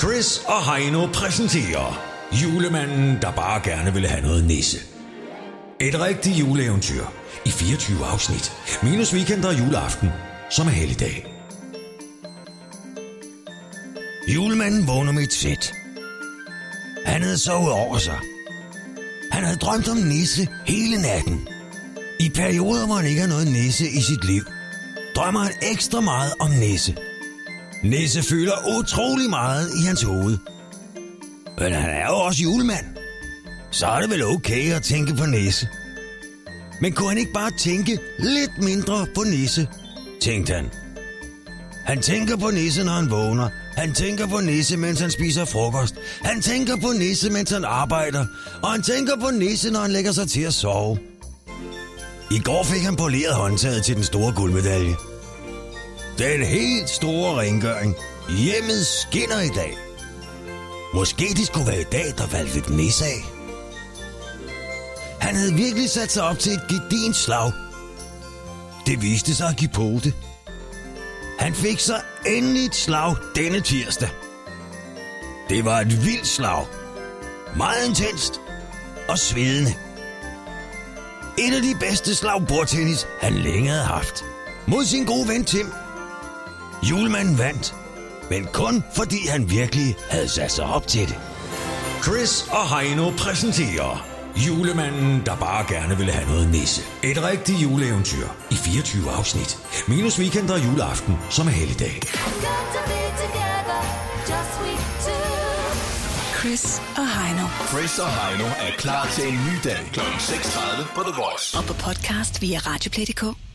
Chris og Heino præsenterer Julemanden, der bare gerne ville have noget nisse. Et rigtigt juleeventyr i 24 afsnit. Minus weekend og juleaften, som er helligdag. Julemanden vågner med et sæt. Han havde sovet over sig. Han havde drømt om nisse hele natten. I perioder, hvor han ikke har noget nisse i sit liv, drømmer han ekstra meget om nisse. Nisse fylder utrolig meget i hans hoved. Men han er jo også julemand. Så er det vel okay at tænke på Nisse. Men kunne han ikke bare tænke lidt mindre på Nisse, tænkte han. Han tænker på Nisse, når han vågner. Han tænker på Nisse, mens han spiser frokost. Han tænker på Nisse, mens han arbejder. Og han tænker på Nisse, når han lægger sig til at sove. I går fik han poleret håndtaget til den store guldmedalje. Den helt store rengøring. Hjemmet skinner i dag. Måske det skulle være i dag, der valgte et nisse af. Han havde virkelig sat sig op til et gedint slag. Det viste sig at give pote. Han fik så endelig et slag denne tirsdag. Det var et vildt slag. Meget intenst og svedende. Et af de bedste slag bordtennis, han længe havde haft. Mod sin gode ven Tim. Julemanden vandt, men kun fordi han virkelig havde sat sig op til det. Chris og Heino præsenterer Julemanden, der bare gerne ville have noget nisse. Et rigtigt juleeventyr i 24 afsnit. Minus weekend og juleaften, som er helligdag. Chris og Heino. Chris og Heino er klar til en ny dag kl. 6.30 på The Voice. Og på podcast via Radioplay.dk.